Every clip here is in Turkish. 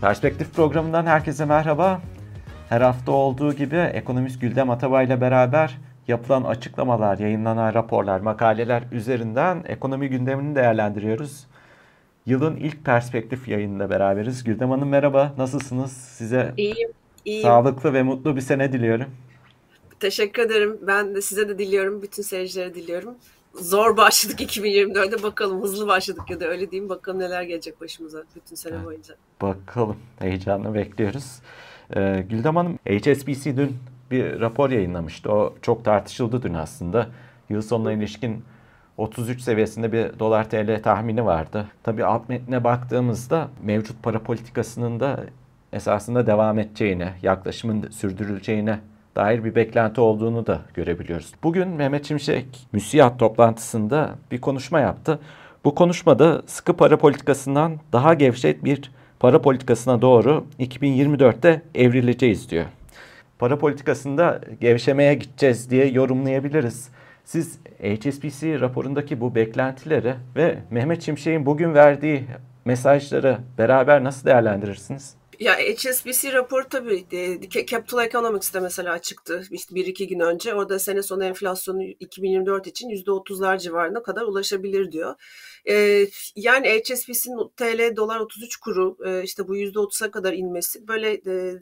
Perspektif programından herkese merhaba. Her hafta olduğu gibi ekonomist Güldem Atabay ile beraber yapılan açıklamalar, yayınlanan raporlar, makaleler üzerinden ekonomi gündemini değerlendiriyoruz. Yılın ilk perspektif yayınında beraberiz. Güldem Hanım merhaba, nasılsınız? Size iyiyim, iyiyim. sağlıklı ve mutlu bir sene diliyorum. Teşekkür ederim. Ben de size de diliyorum, bütün seyircilere diliyorum. Zor başladık 2024'de bakalım hızlı başladık ya da öyle diyeyim bakalım neler gelecek başımıza bütün sene boyunca. Bakalım heyecanla bekliyoruz. Ee, Güldem Hanım HSBC dün bir rapor yayınlamıştı. O çok tartışıldı dün aslında. Yıl sonuna ilişkin 33 seviyesinde bir dolar TL tahmini vardı. Tabii alt metnine baktığımızda mevcut para politikasının da esasında devam edeceğine, yaklaşımın sürdürüleceğine dair bir beklenti olduğunu da görebiliyoruz. Bugün Mehmet Şimşek müsiyat toplantısında bir konuşma yaptı. Bu konuşmada sıkı para politikasından daha gevşet bir para politikasına doğru 2024'te evrileceğiz diyor. Para politikasında gevşemeye gideceğiz diye yorumlayabiliriz. Siz HSBC raporundaki bu beklentileri ve Mehmet Şimşek'in bugün verdiği mesajları beraber nasıl değerlendirirsiniz? Ya HSBC raporu tabii e, Capital Economics'te mesela çıktı işte bir iki gün önce. Orada sene sonu enflasyonu 2024 için %30'lar civarına kadar ulaşabilir diyor. Ee, yani HSBC'nin TL dolar 33 kuru e, işte bu %30'a kadar inmesi böyle e,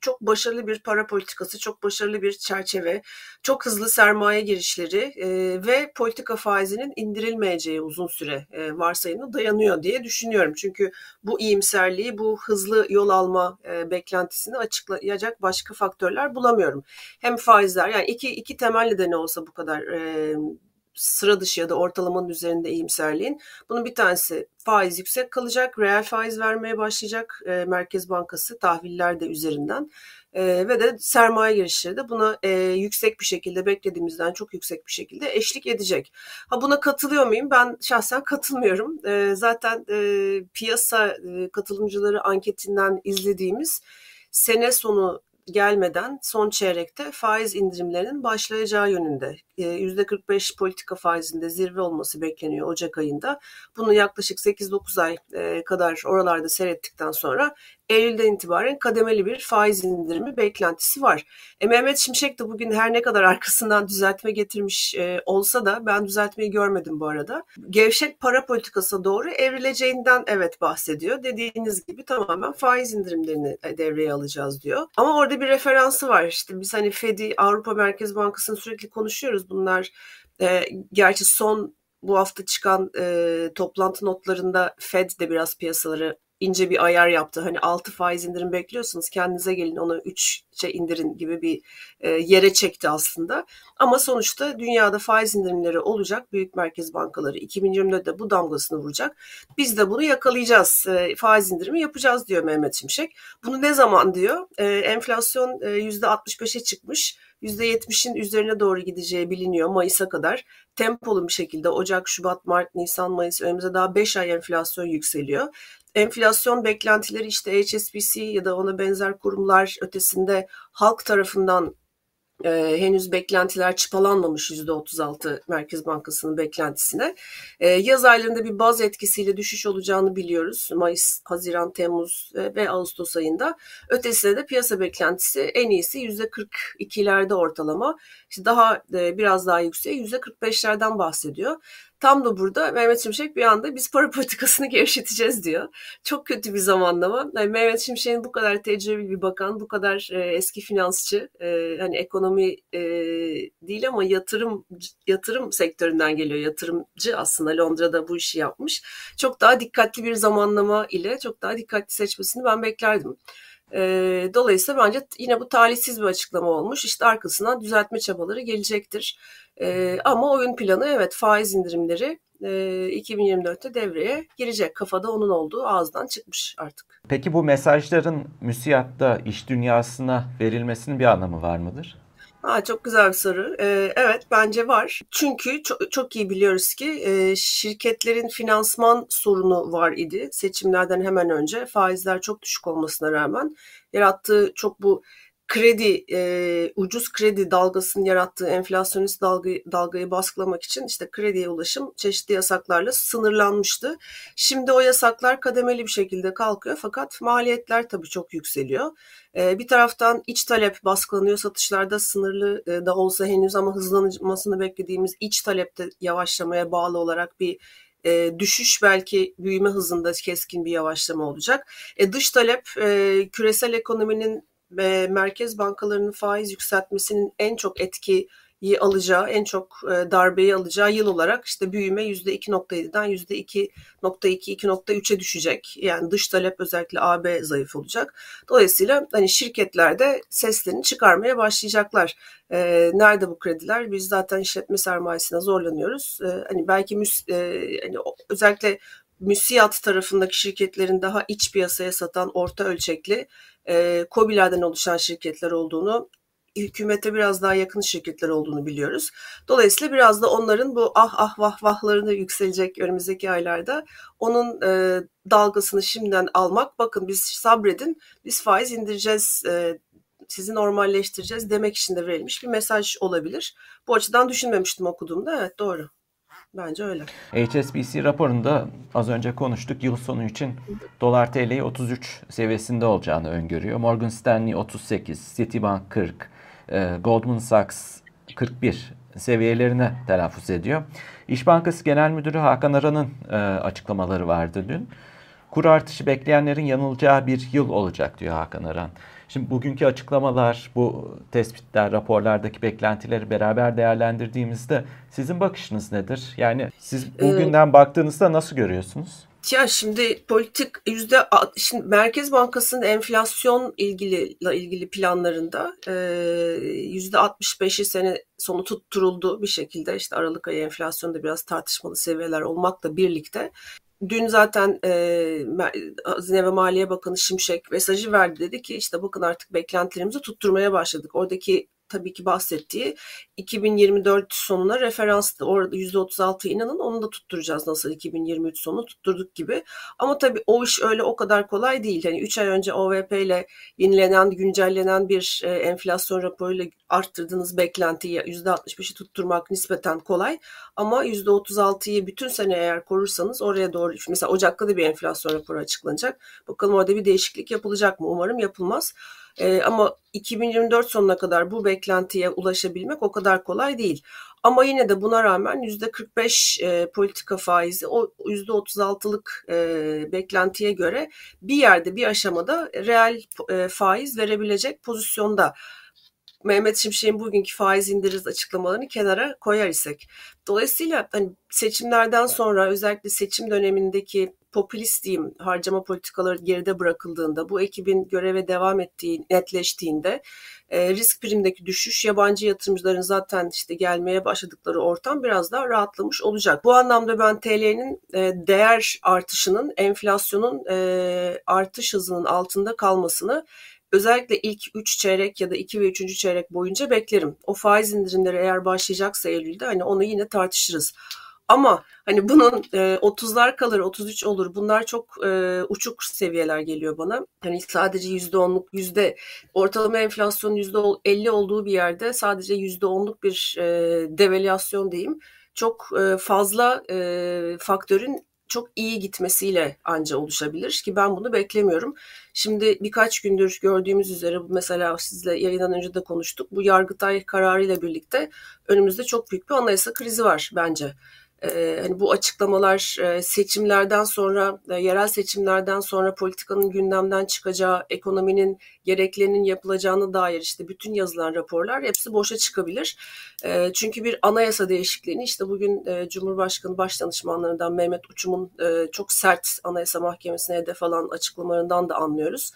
çok başarılı bir para politikası, çok başarılı bir çerçeve, çok hızlı sermaye girişleri e, ve politika faizinin indirilmeyeceği uzun süre e, varsayımına dayanıyor diye düşünüyorum. Çünkü bu iyimserliği, bu hızlı yol alma e, beklentisini açıklayacak başka faktörler bulamıyorum. Hem faizler yani iki, iki temel nedeni olsa bu kadar e, sıra dışı ya da ortalamanın üzerinde iyimserliğin. Bunun bir tanesi faiz yüksek kalacak, reel faiz vermeye başlayacak e, Merkez Bankası tahviller de üzerinden e, ve de sermaye girişleri de buna e, yüksek bir şekilde beklediğimizden çok yüksek bir şekilde eşlik edecek. Ha buna katılıyor muyum? Ben şahsen katılmıyorum. E, zaten e, piyasa e, katılımcıları anketinden izlediğimiz sene sonu gelmeden son çeyrekte faiz indirimlerinin başlayacağı yönünde. %45 ee, politika faizinde zirve olması bekleniyor Ocak ayında. Bunu yaklaşık 8-9 ay e, kadar oralarda seyrettikten sonra Eylül'den itibaren kademeli bir faiz indirimi beklentisi var. E, Mehmet Şimşek de bugün her ne kadar arkasından düzeltme getirmiş e, olsa da ben düzeltmeyi görmedim bu arada. Gevşek para politikasına doğru evrileceğinden evet bahsediyor. Dediğiniz gibi tamamen faiz indirimlerini e, devreye alacağız diyor. Ama orada bir referansı var. İşte biz hani Fed'i Avrupa Merkez Bankası'nı sürekli konuşuyoruz. Bunlar e, gerçi son bu hafta çıkan e, toplantı notlarında Fed de biraz piyasaları ince bir ayar yaptı. Hani 6 faiz indirim bekliyorsunuz kendinize gelin onu 3'e indirin gibi bir e, yere çekti aslında. Ama sonuçta dünyada faiz indirimleri olacak. Büyük merkez bankaları 2024'de bu damgasını vuracak. Biz de bunu yakalayacağız. E, faiz indirimi yapacağız diyor Mehmet Şimşek. Bunu ne zaman diyor? E, enflasyon e, %65'e çıkmış. %70'in üzerine doğru gideceği biliniyor Mayıs'a kadar. Tempolu bir şekilde Ocak, Şubat, Mart, Nisan, Mayıs önümüzde daha 5 ay enflasyon yükseliyor enflasyon beklentileri işte HSBC ya da ona benzer kurumlar ötesinde halk tarafından e, henüz beklentiler çıpalanmamış %36 Merkez Bankası'nın beklentisine. E, yaz aylarında bir baz etkisiyle düşüş olacağını biliyoruz. Mayıs, Haziran, Temmuz ve, ve Ağustos ayında. Ötesinde de piyasa beklentisi en iyisi %42'lerde ortalama. İşte daha e, biraz daha yüksek %45'lerden bahsediyor. Tam da burada Mehmet Şimşek bir anda biz para politikasını gevşeteceğiz diyor. Çok kötü bir zamanlama. Yani Mehmet Şimşek'in bu kadar tecrübeli bir bakan, bu kadar e, eski finansçı, e, hani ekonomi e, değil ama yatırım yatırım sektöründen geliyor. Yatırımcı aslında Londra'da bu işi yapmış. Çok daha dikkatli bir zamanlama ile çok daha dikkatli seçmesini ben beklerdim. E, dolayısıyla bence yine bu talihsiz bir açıklama olmuş. İşte arkasından düzeltme çabaları gelecektir. E, ama oyun planı evet faiz indirimleri e, 2024'te devreye girecek. Kafada onun olduğu ağızdan çıkmış artık. Peki bu mesajların müsiyatta iş dünyasına verilmesinin bir anlamı var mıdır? Ha, çok güzel bir soru. Ee, evet bence var. Çünkü çok, çok iyi biliyoruz ki e, şirketlerin finansman sorunu var idi. Seçimlerden hemen önce faizler çok düşük olmasına rağmen yarattığı çok bu kredi e, ucuz kredi dalgasının yarattığı enflasyonist dalga, dalgayı baskılamak için işte krediye ulaşım çeşitli yasaklarla sınırlanmıştı. Şimdi o yasaklar kademeli bir şekilde kalkıyor fakat maliyetler tabii çok yükseliyor. E, bir taraftan iç talep baskılanıyor satışlarda sınırlı e, da olsa henüz ama hızlanmasını beklediğimiz iç talepte yavaşlamaya bağlı olarak bir e, düşüş belki büyüme hızında keskin bir yavaşlama olacak. E, dış talep e, küresel ekonominin ve merkez bankalarının faiz yükseltmesinin en çok etki alacağı, en çok e, darbeyi alacağı yıl olarak işte büyüme %2.7'den %2.2-2.3'e düşecek. Yani dış talep özellikle AB zayıf olacak. Dolayısıyla hani şirketlerde seslerini çıkarmaya başlayacaklar. E, nerede bu krediler? Biz zaten işletme sermayesine zorlanıyoruz. E, hani belki müs, e, hani özellikle müsiyat tarafındaki şirketlerin daha iç piyasaya satan orta ölçekli e, COBİ'lerden oluşan şirketler olduğunu hükümete biraz daha yakın şirketler olduğunu biliyoruz. Dolayısıyla biraz da onların bu ah ah vah vahlarını yükselecek önümüzdeki aylarda onun e, dalgasını şimdiden almak. Bakın biz sabredin, biz faiz indireceğiz, e, sizi normalleştireceğiz demek için de verilmiş bir mesaj olabilir. Bu açıdan düşünmemiştim okuduğumda. Evet doğru. Bence öyle. HSBC raporunda az önce konuştuk yıl sonu için dolar TL'yi 33 seviyesinde olacağını öngörüyor. Morgan Stanley 38, Citibank 40, e, Goldman Sachs 41 seviyelerine telaffuz ediyor. İş Bankası Genel Müdürü Hakan Aran'ın e, açıklamaları vardı dün. Kur artışı bekleyenlerin yanılacağı bir yıl olacak diyor Hakan Aran. Şimdi bugünkü açıklamalar, bu tespitler, raporlardaki beklentileri beraber değerlendirdiğimizde sizin bakışınız nedir? Yani siz bugünden ee, baktığınızda nasıl görüyorsunuz? Ya şimdi politik yüzde şimdi Merkez Bankası'nın enflasyon ilgili ilgili planlarında yüzde 65'i sene sonu tutturuldu bir şekilde işte Aralık ayı enflasyonda biraz tartışmalı seviyeler olmakla birlikte dün zaten e, Hazine ve Maliye Bakanı Şimşek mesajı verdi dedi ki işte bakın artık beklentilerimizi tutturmaya başladık. Oradaki tabii ki bahsettiği 2024 sonuna referanstı. Orada %36 inanın onu da tutturacağız nasıl 2023 sonu tutturduk gibi. Ama tabii o iş öyle o kadar kolay değil. Yani 3 ay önce OVP ile yenilenen, güncellenen bir e, enflasyon raporuyla arttırdığınız beklentiyi %65'i tutturmak nispeten kolay. Ama %36'yı bütün sene eğer korursanız oraya doğru mesela Ocak'ta da bir enflasyon raporu açıklanacak. Bakalım orada bir değişiklik yapılacak mı? Umarım yapılmaz. E, ama 2024 sonuna kadar bu beklentiye ulaşabilmek o kadar kolay değil. Ama yine de buna rağmen %45 e, politika faizi o %36'lık e, beklentiye göre bir yerde bir aşamada reel e, faiz verebilecek pozisyonda. Mehmet Şimşek'in bugünkü faiz indiririz açıklamalarını kenara koyar isek. Dolayısıyla hani seçimlerden sonra özellikle seçim dönemindeki popülist diyeyim harcama politikaları geride bırakıldığında, bu ekibin göreve devam ettiği, netleştiğinde e, risk primdeki düşüş yabancı yatırımcıların zaten işte gelmeye başladıkları ortam biraz daha rahatlamış olacak. Bu anlamda ben TL'nin e, değer artışının enflasyonun e, artış hızının altında kalmasını özellikle ilk 3 çeyrek ya da 2 ve 3. çeyrek boyunca beklerim. O faiz indirimleri eğer başlayacaksa Eylül'de hani onu yine tartışırız. Ama hani bunun e, 30'lar kalır, 33 olur. Bunlar çok e, uçuk seviyeler geliyor bana. Hani sadece %10'luk, yüzde ortalama enflasyon %50 olduğu bir yerde sadece %10'luk bir e, devalüasyon diyeyim. Çok e, fazla e, faktörün çok iyi gitmesiyle anca oluşabilir ki ben bunu beklemiyorum. Şimdi birkaç gündür gördüğümüz üzere mesela sizle yayından önce de konuştuk. Bu Yargıtay kararıyla birlikte önümüzde çok büyük bir anayasa krizi var bence. Ee, hani bu açıklamalar e, seçimlerden sonra, e, yerel seçimlerden sonra politikanın gündemden çıkacağı, ekonominin gereklerinin yapılacağını dair işte bütün yazılan raporlar hepsi boşa çıkabilir. E, çünkü bir anayasa değişikliğini işte bugün Cumhurbaşkanı Başdanışmanlarından Mehmet Uçum'un çok sert Anayasa Mahkemesi'ne hedef alan açıklamalarından da anlıyoruz.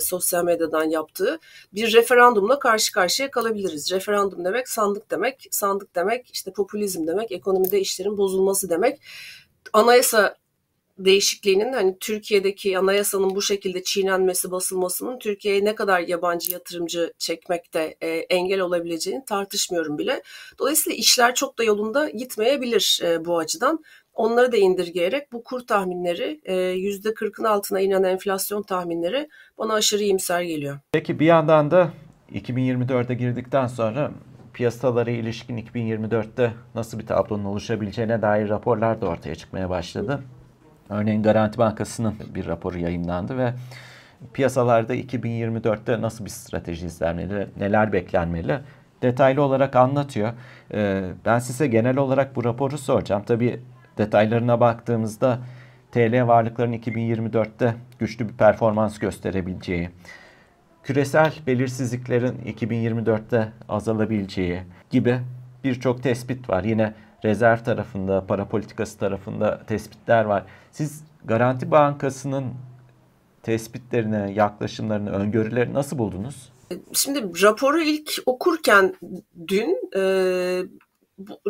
Sosyal medyadan yaptığı bir referandumla karşı karşıya kalabiliriz. Referandum demek sandık demek, sandık demek işte popülizm demek, ekonomide işlerin bozulması demek. Anayasa değişikliğinin hani Türkiye'deki anayasanın bu şekilde çiğnenmesi, basılmasının Türkiye'ye ne kadar yabancı yatırımcı çekmekte e, engel olabileceğini tartışmıyorum bile. Dolayısıyla işler çok da yolunda gitmeyebilir e, bu açıdan. Onları da indirgeyerek bu kur tahminleri %40'ın e, altına inen enflasyon tahminleri bana aşırı iyimser geliyor. Peki bir yandan da 2024'e girdikten sonra piyasalara ilişkin 2024'te nasıl bir tablonun oluşabileceğine dair raporlar da ortaya çıkmaya başladı. Örneğin Garanti Bankası'nın bir raporu yayınlandı ve piyasalarda 2024'te nasıl bir strateji izlenmeli, neler beklenmeli detaylı olarak anlatıyor. Ee, ben size genel olarak bu raporu soracağım. Tabii detaylarına baktığımızda TL varlıkların 2024'te güçlü bir performans gösterebileceği, küresel belirsizliklerin 2024'te azalabileceği gibi birçok tespit var. Yine rezerv tarafında, para politikası tarafında tespitler var. Siz Garanti Bankası'nın tespitlerini, yaklaşımlarını, öngörüleri nasıl buldunuz? Şimdi raporu ilk okurken dün e,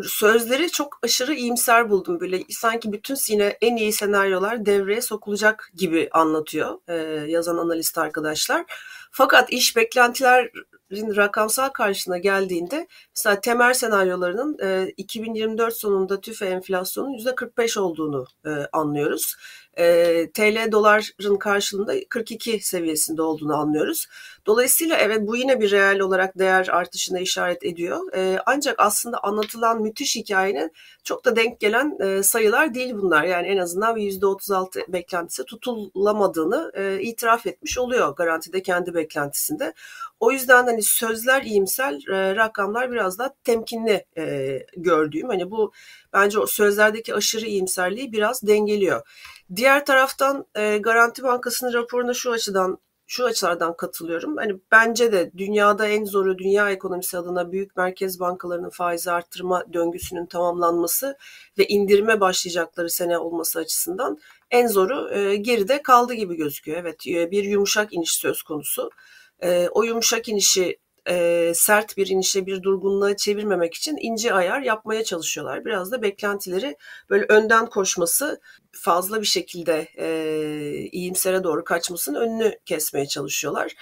sözleri çok aşırı iyimser buldum. Böyle sanki bütün sine en iyi senaryolar devreye sokulacak gibi anlatıyor e, yazan analist arkadaşlar. Fakat iş beklentilerin rakamsal karşına geldiğinde mesela temel senaryolarının e, 2024 sonunda tüfe enflasyonun %45 olduğunu e, anlıyoruz e, TL doların karşılığında 42 seviyesinde olduğunu anlıyoruz. Dolayısıyla evet bu yine bir reel olarak değer artışına işaret ediyor. E, ancak aslında anlatılan müthiş hikayenin çok da denk gelen e, sayılar değil bunlar. Yani en azından bir %36 beklentisi tutulamadığını e, itiraf etmiş oluyor garantide kendi beklentisinde. O yüzden hani sözler iyimsel, e, rakamlar biraz daha temkinli e, gördüğüm. Hani bu bence o sözlerdeki aşırı iyimserliği biraz dengeliyor. Diğer taraftan e, Garanti Bankası'nın raporuna şu açıdan şu açılardan katılıyorum. Hani bence de dünyada en zoru dünya ekonomisi adına büyük merkez bankalarının faiz arttırma döngüsünün tamamlanması ve indirime başlayacakları sene olması açısından en zoru e, geride kaldı gibi gözüküyor. Evet e, bir yumuşak iniş söz konusu. E, o yumuşak inişi e, sert bir inişe bir durgunluğa çevirmemek için ince ayar yapmaya çalışıyorlar. Biraz da beklentileri böyle önden koşması fazla bir şekilde e, iyimsere doğru kaçmasının önünü kesmeye çalışıyorlar.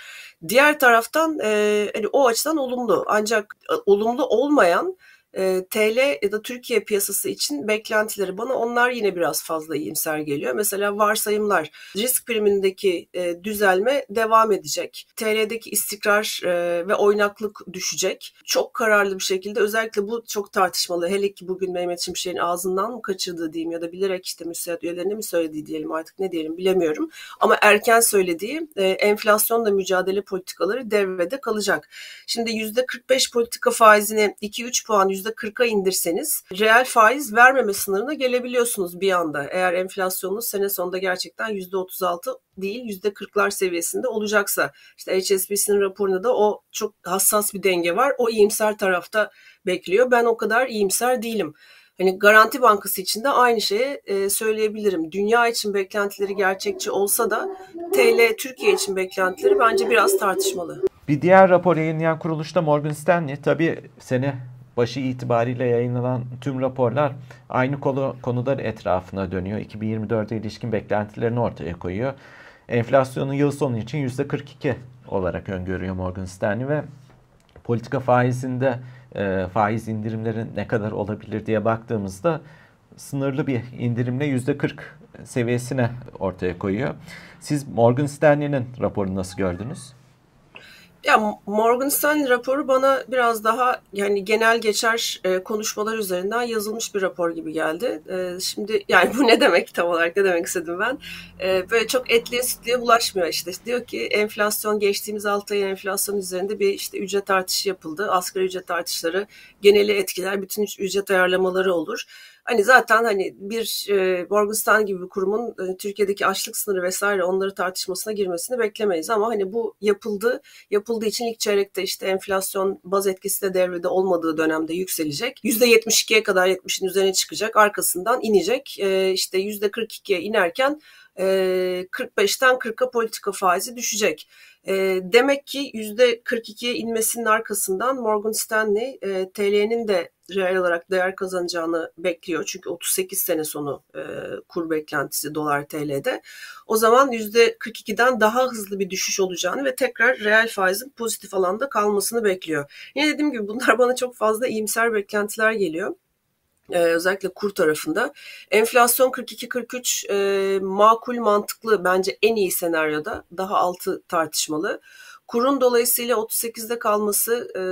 Diğer taraftan e, hani o açıdan olumlu ancak e, olumlu olmayan e, TL ya da Türkiye piyasası için beklentileri bana onlar yine biraz fazla iyimser geliyor. Mesela varsayımlar risk primindeki e, düzelme devam edecek. TL'deki istikrar e, ve oynaklık düşecek. Çok kararlı bir şekilde özellikle bu çok tartışmalı. Hele ki bugün Mehmet Şimşek'in ağzından mı kaçırdığı diyeyim ya da bilerek işte müsait üyelerine mi söylediği diyelim artık ne diyelim bilemiyorum. Ama erken söylediği e, enflasyonla mücadele politikaları devrede kalacak. Şimdi %45 politika faizini 2-3 puan %40'a indirseniz reel faiz vermeme sınırına gelebiliyorsunuz bir anda. Eğer enflasyonunuz sene sonunda gerçekten %36 değil %40'lar seviyesinde olacaksa. işte HSBC'nin raporunda da o çok hassas bir denge var. O iyimser tarafta bekliyor. Ben o kadar iyimser değilim. Hani Garanti Bankası için de aynı şeyi e, söyleyebilirim. Dünya için beklentileri gerçekçi olsa da TL Türkiye için beklentileri bence biraz tartışmalı. Bir diğer rapor yayınlayan kuruluşta Morgan Stanley. Tabii sene başı itibariyle yayınlanan tüm raporlar aynı konu, konular etrafına dönüyor. 2024'e ilişkin beklentilerini ortaya koyuyor. Enflasyonu yıl sonu için %42 olarak öngörüyor Morgan Stanley ve politika faizinde e, faiz indirimleri ne kadar olabilir diye baktığımızda sınırlı bir indirimle %40 seviyesine ortaya koyuyor. Siz Morgan Stanley'nin raporunu nasıl gördünüz? Ya Morgan Stanley raporu bana biraz daha yani genel geçer e, konuşmalar üzerinden yazılmış bir rapor gibi geldi. E, şimdi yani bu ne demek tam olarak ne demek istedim ben? E, böyle çok etliye sütlüye bulaşmıyor işte. Diyor ki enflasyon geçtiğimiz 6 ay enflasyon üzerinde bir işte ücret artışı yapıldı. Asgari ücret artışları geneli etkiler. Bütün ücret ayarlamaları olur. Hani zaten hani bir e, Morgan gibi bir kurumun e, Türkiye'deki açlık sınırı vesaire onları tartışmasına girmesini beklemeyiz ama hani bu yapıldı. Yapıldığı için ilk çeyrekte işte enflasyon baz etkisi de devrede olmadığı dönemde yükselecek. %72'ye kadar 70'in üzerine çıkacak. Arkasından inecek. E, işte %42'ye inerken 45'ten 40'a politika faizi düşecek. demek ki %42'ye inmesinin arkasından Morgan Stanley TL'nin de reel olarak değer kazanacağını bekliyor. Çünkü 38 sene sonu kur beklentisi dolar TL'de. O zaman %42'den daha hızlı bir düşüş olacağını ve tekrar reel faizin pozitif alanda kalmasını bekliyor. Yine dediğim gibi bunlar bana çok fazla iyimser beklentiler geliyor e, özellikle kur tarafında. Enflasyon 42-43 e, makul mantıklı bence en iyi senaryoda daha altı tartışmalı. Kurun dolayısıyla 38'de kalması, e,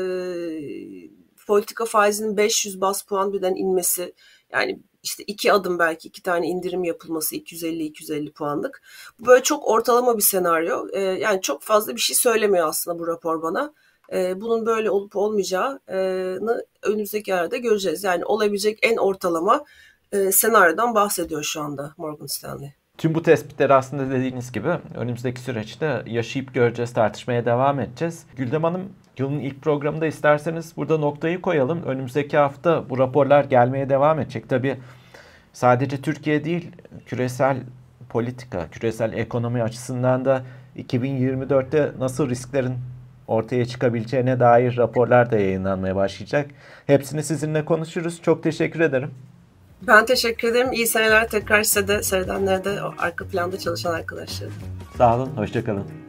politika faizinin 500 bas puan birden inmesi, yani işte iki adım belki iki tane indirim yapılması 250-250 puanlık. Bu böyle çok ortalama bir senaryo. E, yani çok fazla bir şey söylemiyor aslında bu rapor bana. Bunun böyle olup olmayacağını önümüzdeki aylarda göreceğiz. Yani olabilecek en ortalama senaryodan bahsediyor şu anda Morgan Stanley. Tüm bu tespitleri aslında dediğiniz gibi önümüzdeki süreçte yaşayıp göreceğiz, tartışmaya devam edeceğiz. Güldem Hanım yılın ilk programında isterseniz burada noktayı koyalım. Önümüzdeki hafta bu raporlar gelmeye devam edecek. Tabii sadece Türkiye değil, küresel politika, küresel ekonomi açısından da 2024'te nasıl risklerin ortaya çıkabileceğine dair raporlar da yayınlanmaya başlayacak. Hepsini sizinle konuşuruz. Çok teşekkür ederim. Ben teşekkür ederim. İyi seneler tekrar size de seyredenlere de arka planda çalışan arkadaşlarım. Sağ olun, hoşçakalın.